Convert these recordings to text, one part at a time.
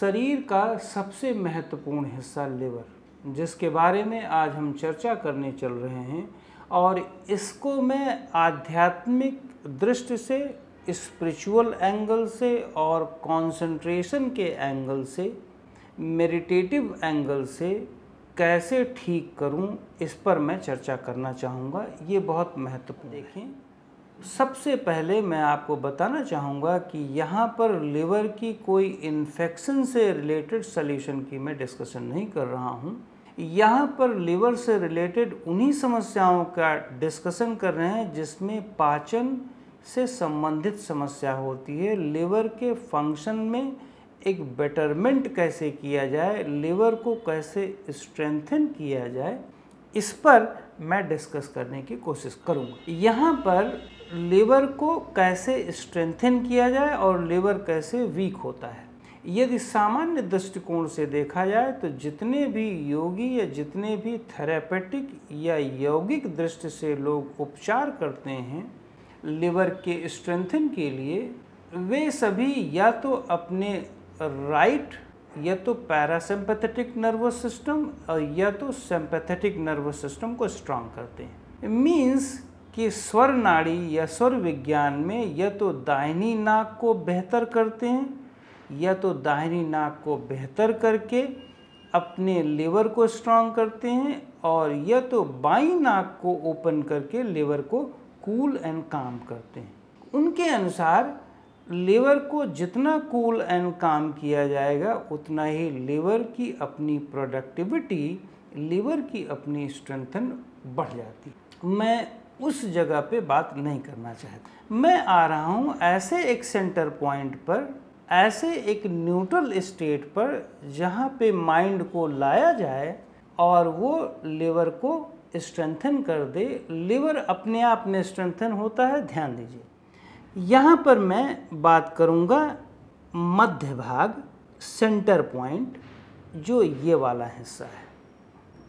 शरीर का सबसे महत्वपूर्ण हिस्सा लिवर, जिसके बारे में आज हम चर्चा करने चल रहे हैं और इसको मैं आध्यात्मिक दृष्टि से स्पिरिचुअल एंगल से और कंसंट्रेशन के एंगल से मेडिटेटिव एंगल से कैसे ठीक करूँ, इस पर मैं चर्चा करना चाहूँगा। ये बहुत महत्वपूर्ण देखें सबसे पहले मैं आपको बताना चाहूँगा कि यहाँ पर लिवर की कोई इन्फेक्शन से रिलेटेड सॉल्यूशन की मैं डिस्कशन नहीं कर रहा हूँ। यहाँ पर लिवर से रिलेटेड उन्हीं समस्याओं का डिस्कशन कर रहे हैं जिसमें पाचन से संबंधित समस्या होती है। लिवर के फ़ंक्शन में एक बेटरमेंट कैसे किया जाए, लिवर को कैसे स्ट्रेंथन किया जाए, इस पर मैं डिस्कस करने की कोशिश करूँगा। यहाँ पर लिवर को कैसे स्ट्रेंथन किया जाए और लिवर कैसे वीक होता है? यदि सामान्य दृष्टिकोण से देखा जाए तो जितने भी योगी या जितने भी थेरेपेटिक या यौगिक दृष्टि से लोग उपचार करते हैं, लिवर के स्ट्रेंथन के लिए, वे सभी या तो अपने राइट या तो पैरासिम्पथेटिक नर्वस सिस्टम या तो सिंपैथेटिक नर्वस सिस्टम को स्ट्रांग करते हैं। मींस कि स्वर नाड़ी या स्वर विज्ञान में या तो दाहिनी नाक को बेहतर करते हैं, या तो दाहिनी नाक को बेहतर करके अपने लिवर को स्ट्रांग करते हैं, और या तो बाई नाक को ओपन करके लिवर को कूल एंड काम करते हैं। उनके अनुसार लिवर को जितना कूल एंड काम किया जाएगा, उतना ही लिवर की अपनी प्रोडक्टिविटी लिवर की अपनी स्ट्रेंथन बढ़ जाती मैं उस जगह पे बात नहीं करना चाहता। मैं आ रहा हूँ ऐसे एक सेंटर पॉइंट पर, ऐसे एक न्यूट्रल स्टेट पर, जहाँ पे माइंड को लाया जाए और वो लिवर को स्ट्रेंथन कर दे। लिवर अपने आप में स्ट्रेंथन होता है, ध्यान दीजिए। यहाँ पर मैं बात करूँगा मध्य भाग सेंटर पॉइंट जो ये वाला हिस्सा है।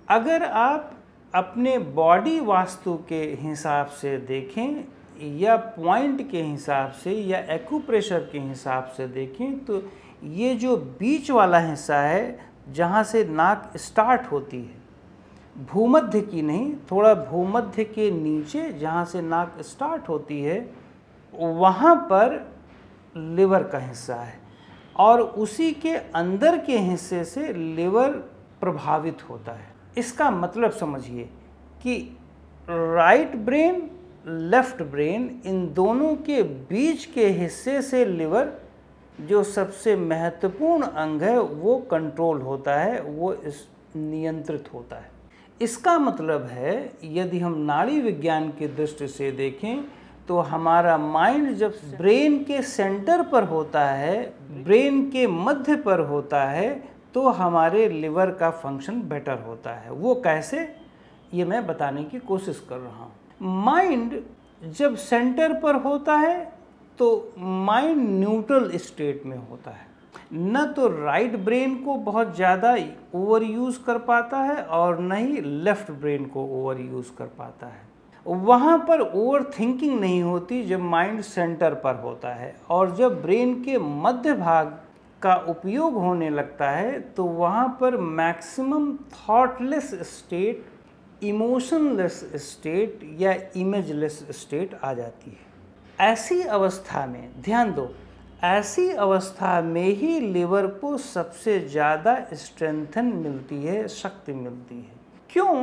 अगर आप अपने बॉडी वास्तु के हिसाब से देखें या पॉइंट के हिसाब से या एक्यूप्रेशर के हिसाब से देखें तो ये जो बीच वाला हिस्सा है, जहाँ से नाक स्टार्ट होती है, भूमध्य की नहीं, थोड़ा भूमध्य के नीचे जहाँ से नाक स्टार्ट होती है, वहाँ पर लिवर का हिस्सा है और उसी के अंदर के हिस्से से लिवर प्रभावित होता है। इसका मतलब समझिए कि राइट ब्रेन लेफ़्ट ब्रेन इन दोनों के बीच के हिस्से से लिवर जो सबसे महत्वपूर्ण अंग है, वो कंट्रोल होता है, वो इस नियंत्रित होता है। इसका मतलब है, यदि हम नाड़ी विज्ञान की दृष्टि से देखें तो हमारा माइंड जब ब्रेन के सेंटर पर होता है ब्रेन के मध्य पर होता है तो हमारे लिवर का फ़ंक्शन बेटर होता है। वो कैसे? ये मैं बताने की कोशिश कर रहा हूँ। माइंड जब सेंटर पर होता है तो माइंड न्यूट्रल स्टेट में होता है। न तो राइट ब्रेन को बहुत ज़्यादा ओवर यूज़ कर पाता है और न ही लेफ़्ट ब्रेन को ओवर यूज़ कर पाता है। वहाँ पर ओवर थिंकिंग नहीं होती जब माइंड सेंटर पर होता है और जब ब्रेन के मध्य भाग का उपयोग होने लगता है तो वहाँ पर maximum thoughtless state, emotionless state या इमेजलेस स्टेट आ जाती है। ऐसी अवस्था में, ध्यान दो, ऐसी अवस्था में ही लिवर को सबसे ज़्यादा स्ट्रेंथन मिलती है, शक्ति मिलती है। क्यों?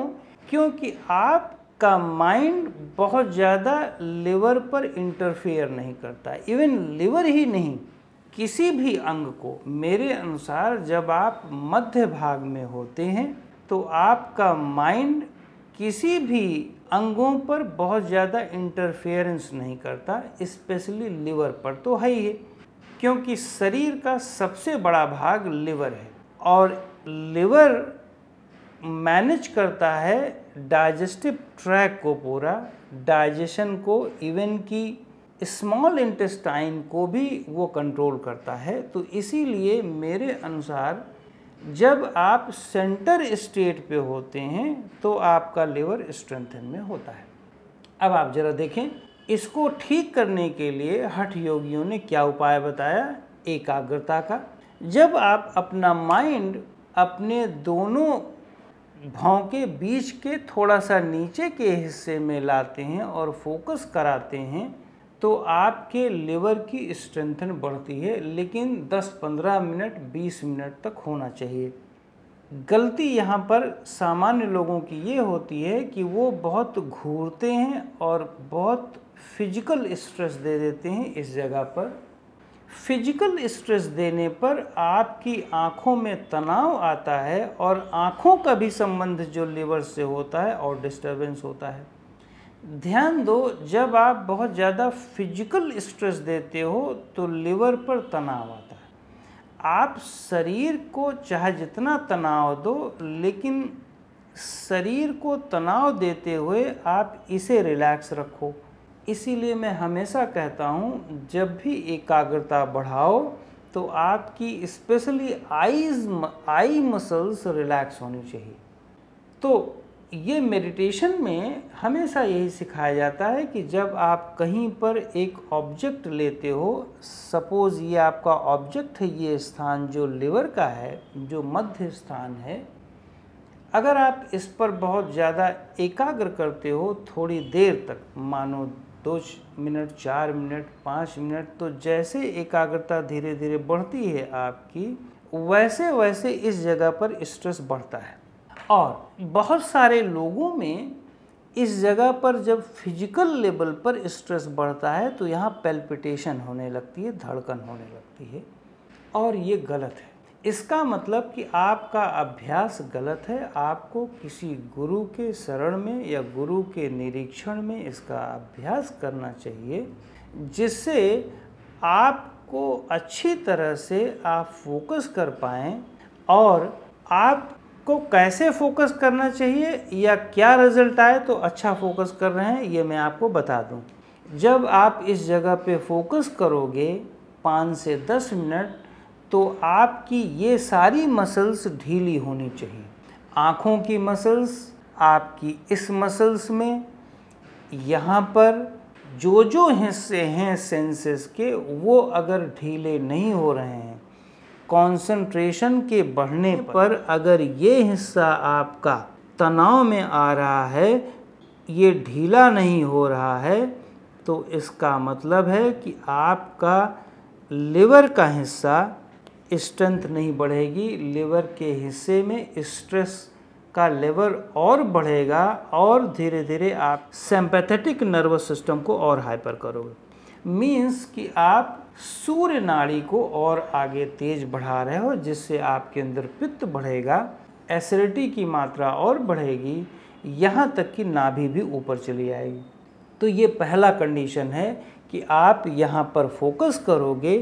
क्योंकि आपका माइंड बहुत ज़्यादा लिवर पर इंटरफेयर नहीं करता। इवन लिवर ही नहीं किसी भी अंग को मेरे अनुसार जब आप मध्य भाग में होते हैं तो आपका माइंड किसी भी अंगों पर बहुत ज़्यादा इंटरफेरेंस नहीं करता स्पेशली लिवर पर तो है ही क्योंकि शरीर का सबसे बड़ा भाग लिवर है और लिवर मैनेज करता है डाइजेस्टिव ट्रैक को पूरा डाइजेशन को इवन की स्मॉल इंटेस्टाइन को भी वो कंट्रोल करता है। तो इसीलिए मेरे अनुसार जब आप सेंटर स्टेट पे होते हैं तो आपका लिवर स्ट्रेंथन में होता है। अब आप ज़रा देखें, इसको ठीक करने के लिए हठ योगियों ने क्या उपाय बताया? एकाग्रता का। जब आप अपना माइंड अपने दोनों भाव के बीच के थोड़ा सा नीचे के हिस्से में लाते हैं और फोकस कराते हैं तो आपके लिवर की स्ट्रेंथन बढ़ती है, लेकिन 10-15 मिनट 20 मिनट तक होना चाहिए। गलती यहाँ पर सामान्य लोगों की ये होती है कि वो बहुत घूरते हैं और बहुत फ़िज़िकल स्ट्रेस दे देते हैं इस जगह पर। फ़िज़िकल स्ट्रेस देने पर आपकी आँखों में तनाव आता है और आँखों का भी संबंध जो लिवर से होता है और डिस्टरबेंस होता है। ध्यान दो, जब आप बहुत ज़्यादा फ़िज़िकल स्ट्रेस देते हो तो लिवर पर तनाव आता है। आप शरीर को चाहे जितना तनाव दो, लेकिन शरीर को तनाव देते हुए आप इसे रिलैक्स रखो। इसीलिए मैं हमेशा कहता हूँ, जब भी एकाग्रता बढ़ाओ तो आपकी specially eyes eye muscles relax होनी चाहिए। तो ये मेडिटेशन में हमेशा यही सिखाया जाता है कि जब आप कहीं पर एक ऑब्जेक्ट लेते हो सपोज़ ये आपका ऑब्जेक्ट है, ये स्थान जो लिवर का है, जो मध्य स्थान है, अगर आप इस पर बहुत ज़्यादा एकाग्र करते हो, थोड़ी देर तक, मानो दो मिनट, चार मिनट, पाँच मिनट तो जैसे एकाग्रता धीरे धीरे बढ़ती है आपकी वैसे वैसे इस जगह पर स्ट्रेस बढ़ता है। और बहुत सारे लोगों में इस जगह पर जब फ़िज़िकल लेवल पर स्ट्रेस बढ़ता है तो यहाँ पेल्पिटेशन होने लगती है, धड़कन होने लगती है और ये गलत है। इसका मतलब कि आपका अभ्यास गलत है, आपको किसी गुरु के शरण में या गुरु के निरीक्षण में इसका अभ्यास करना चाहिए, जिससे आपको अच्छी तरह से आप फोकस कर पाएँ और आपको कैसे फोकस करना चाहिए या क्या रिज़ल्ट आए तो अच्छा फोकस कर रहे हैं, ये मैं आपको बता दूँ। जब आप इस जगह पे फोकस करोगे पाँच से दस मिनट तो आपकी ये सारी मसल्स ढीली होनी चाहिए आँखों की मसल्स आपकी इस मसल्स में, यहाँ पर जो जो हिस्से हैं सेंसेस के, वो अगर ढीले नहीं हो रहे हैं कंसंट्रेशन के बढ़ने पर अगर ये हिस्सा आपका तनाव में आ रहा है, ये ढीला नहीं हो रहा है तो इसका मतलब है कि आपका लिवर का हिस्सा स्ट्रेंथ नहीं बढ़ेगी। लिवर के हिस्से में स्ट्रेस का लेवल और बढ़ेगा और धीरे धीरे आप सेम्पैथेटिक नर्वस सिस्टम को और हाइपर करोगे। मीन्स कि आप सूर्य नाड़ी को और आगे तेज बढ़ा रहे हो, जिससे आपके अंदर पित्त बढ़ेगा, एसिडिटी की मात्रा और बढ़ेगी, यहाँ तक कि नाभि भी ऊपर चली आएगी। तो ये पहला कंडीशन है कि आप यहाँ पर फोकस करोगे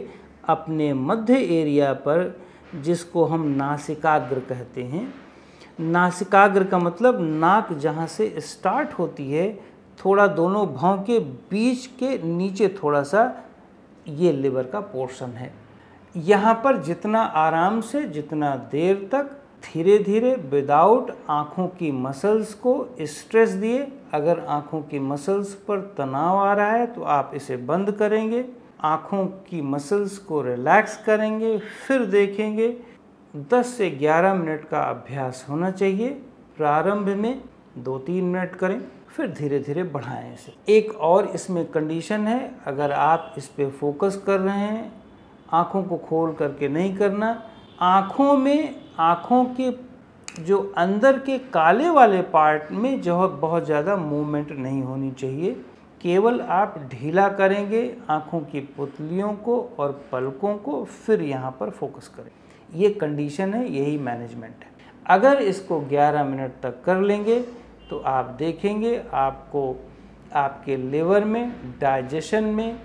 अपने मध्य एरिया पर, जिसको हम नासिकाग्र कहते हैं। नासिकाग्र का मतलब नाक जहाँ से स्टार्ट होती है, थोड़ा दोनों भाव के बीच के नीचे थोड़ा सा ये लिवर का पोर्शन है। यहाँ पर जितना आराम से, जितना देर तक धीरे धीरे विदाउट आँखों की मसल्स को स्ट्रेस दिए, अगर आँखों की मसल्स पर तनाव आ रहा है तो आप इसे बंद करेंगे, आँखों की मसल्स को रिलैक्स करेंगे, फिर देखेंगे। 10 से 11 मिनट का अभ्यास होना चाहिए। प्रारंभ में दो तीन मिनट करें। फिर धीरे धीरे बढ़ाएँ इसे। एक और इसमें कंडीशन है, अगर आप इस पर फोकस कर रहे हैं, आँखों को खोल करके नहीं करना, आँखों में, आँखों के जो अंदर के काले वाले पार्ट में जो बहुत ज़्यादा मूवमेंट नहीं होनी चाहिए। केवल आप ढीला करेंगे आँखों की पुतलियों को और पलकों को, फिर यहाँ पर फोकस करें। ये कंडीशन है, यही मैनेजमेंट है। अगर इसको 11 मिनट तक कर लेंगे तो आप देखेंगे आपको आपके लिवर में डाइजेशन में,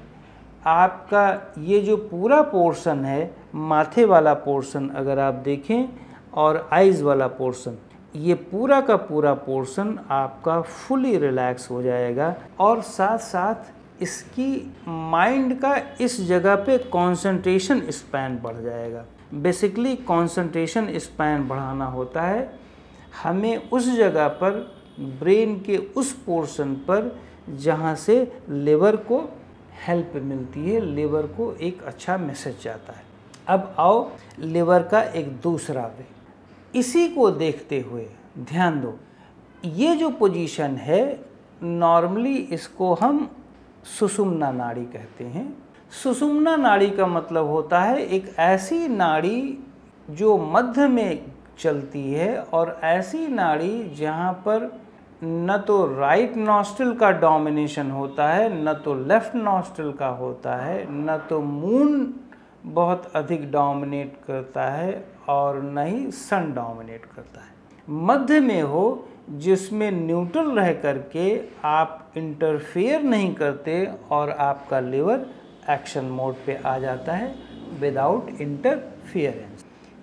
आपका ये जो पूरा पोर्शन है, माथे वाला पोर्शन अगर आप देखें और आइज़ वाला पोर्शन ये पूरा का पूरा पोर्शन आपका फुली रिलैक्स हो जाएगा और साथ साथ इसकी माइंड का इस जगह पे कंसंट्रेशन स्पैन बढ़ जाएगा। बेसिकली कंसंट्रेशन स्पैन बढ़ाना होता है। हमें उस जगह पर ब्रेन के उस पोर्शन पर जहाँ से लिवर को हेल्प मिलती है, लिवर को एक अच्छा मैसेज जाता है। अब आओ, लिवर का एक दूसरा वे। इसी को देखते हुए ध्यान दो। ये जो पोजीशन है, नॉर्मली इसको हम सुषुम्ना नाड़ी कहते हैं। सुषुम्ना नाड़ी का मतलब होता है एक ऐसी नाड़ी जो मध्य में चलती है और ऐसी नाड़ी जहाँ पर न तो राइट नॉस्ट्रल का डोमिनेशन होता है, न तो लेफ़्ट नॉस्ट्रल का होता है, न तो मून बहुत अधिक डोमिनेट करता है और न ही सन डोमिनेट करता है। मध्य में हो, जिसमें न्यूट्रल रह करके आप इंटरफेयर नहीं करते और आपका लिवर एक्शन मोड पे आ जाता है विदाउट इंटरफियरेंस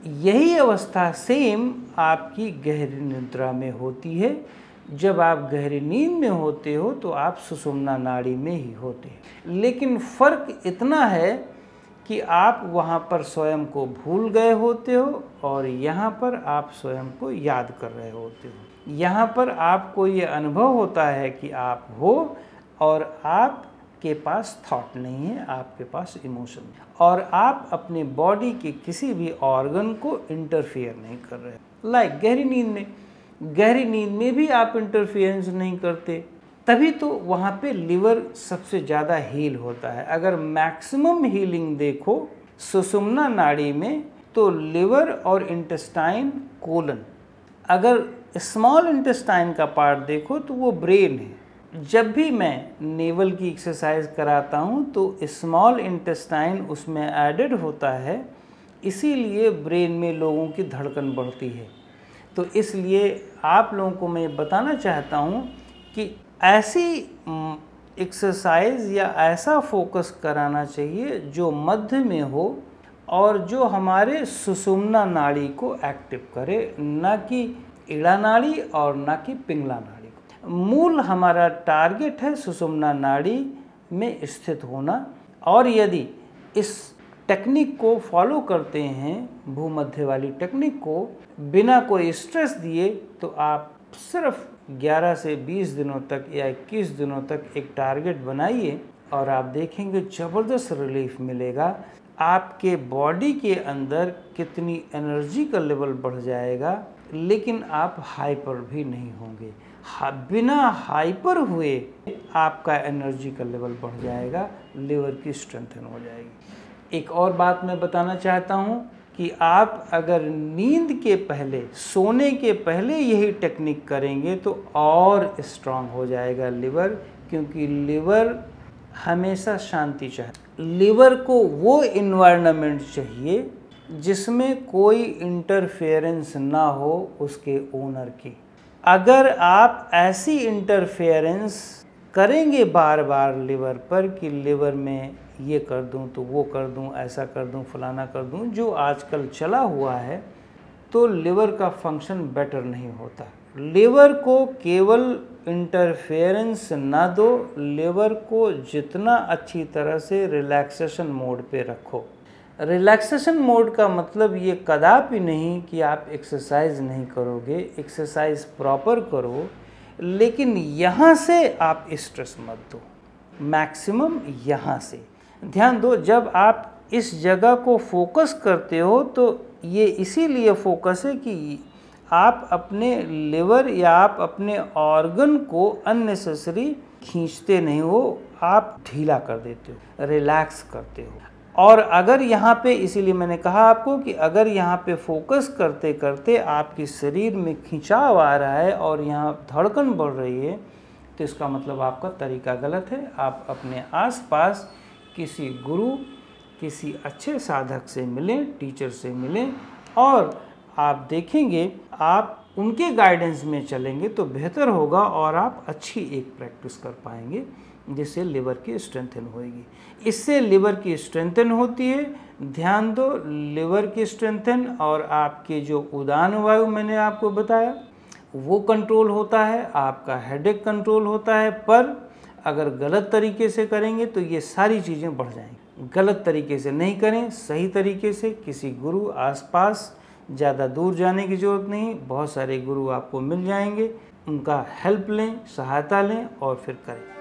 यही अवस्था सेम आपकी गहरी निद्रा में होती है। जब आप गहरी नींद में होते हो तो आप सुषुम्ना नाड़ी में ही होते हैं। लेकिन फ़र्क इतना है कि आप वहाँ पर स्वयं को भूल गए होते हो और यहाँ पर आप स्वयं को याद कर रहे होते हो। यहाँ पर आपको ये अनुभव होता है कि आप हो और आप के पास थॉट नहीं है आपके पास इमोशन और आप अपने बॉडी के किसी भी ऑर्गन को इंटरफियर नहीं कर रहे। लाइक like, गहरी नींद में। गहरी नींद में भी आप इंटरफियरेंस नहीं करते। तभी तो वहाँ पे लिवर सबसे ज़्यादा हील होता है। अगर मैक्सिमम हीलिंग देखो सुषुम्ना नाड़ी में तो लिवर और इंटेस्टाइन कोलन अगर स्मॉल इंटेस्टाइन का पार्ट देखो तो वो ब्रेन है। जब भी मैं नेवल की एक्सरसाइज कराता हूँ तो स्मॉल इंटेस्टाइन उसमें एडेड होता है। इसीलिए ब्रेन में लोगों की धड़कन बढ़ती है। तो इसलिए आप लोगों को मैं बताना चाहता हूँ कि ऐसी एक्सरसाइज या ऐसा फोकस कराना चाहिए जो मध्य में हो और जो हमारे सुषुम्ना नाड़ी को एक्टिव करे, ना कि इड़ा नाड़ी और ना कि पिंगला नाड़ी। मूल हमारा टारगेट है सुषुम्ना नाड़ी में स्थित होना। और यदि इस टेक्निक को फॉलो करते हैं, भूमध्य वाली टेक्निक को बिना कोई स्ट्रेस दिए तो आप सिर्फ़ 11 से 20 दिनों तक या 21 दिनों तक एक टारगेट बनाइए और आप देखेंगे ज़बरदस्त रिलीफ मिलेगा। आपके बॉडी के अंदर कितनी एनर्जी का लेवल बढ़ जाएगा, लेकिन आप हाइपर भी नहीं होंगे। बिना हाइपर हुए आपका एनर्जी का लेवल बढ़ जाएगा, लिवर की स्ट्रेंथन हो जाएगी। एक और बात मैं बताना चाहता हूँ कि आप अगर नींद के पहले, सोने के पहले यही टेक्निक करेंगे तो और स्ट्रांग हो जाएगा लिवर, क्योंकि लिवर हमेशा शांति चाहे लिवर को वो इन्वायरमेंट चाहिए जिसमें कोई इंटरफेरेंस ना हो उसके ओनर की। अगर आप ऐसी इंटरफेरेंस करेंगे बार बार लिवर पर कि लिवर में ये कर दूँ तो वो कर दूँ, ऐसा कर दूँ, फलाना कर दूँ, जो आजकल चला हुआ है तो लिवर का फ़ंक्शन बेटर नहीं होता। लिवर को केवल इंटरफेरेंस ना दो लिवर को जितना अच्छी तरह से रिलैक्सेशन मोड पे रखो। रिलैक्सेशन मोड का मतलब ये कदापि नहीं कि आप एक्सरसाइज नहीं करोगे, एक्सरसाइज प्रॉपर करो, लेकिन यहाँ से आप स्ट्रेस मत दो। मैक्सिमम यहाँ से। ध्यान दो, जब आप इस जगह को फोकस करते हो तो ये इसीलिए फोकस है कि आप अपने लिवर या आप अपने ऑर्गन को अननेसेसरी खींचते नहीं हो, आप ढीला कर देते हो, रिलैक्स करते हो। और अगर यहाँ पे, इसीलिए मैंने कहा आपको कि अगर यहाँ पे फोकस करते करते आपके शरीर में खिंचाव आ रहा है और यहाँ धड़कन बढ़ रही है तो इसका मतलब आपका तरीका गलत है। आप अपने आसपास किसी गुरु, किसी अच्छे साधक से मिलें टीचर से मिलें और आप देखेंगे, आप उनके गाइडेंस में चलेंगे तो बेहतर होगा और आप अच्छी एक प्रैक्टिस कर पाएँगे। जिससे लिवर की स्ट्रेंथन होएगी। इससे लिवर की स्ट्रेंथन होती है। ध्यान दो, लिवर की स्ट्रेंथन और आपके जो उदान वायु मैंने आपको बताया, वो कंट्रोल होता है, आपका हेडेक कंट्रोल होता है। पर अगर गलत तरीके से करेंगे तो ये सारी चीज़ें बढ़ जाएँगी। गलत तरीके से नहीं करें, सही तरीके से किसी गुरु आसपास ज़्यादा दूर जाने की ज़रूरत नहीं, बहुत सारे गुरु आपको मिल जाएँगे, उनका हेल्प लें, सहायता लें और फिर करें।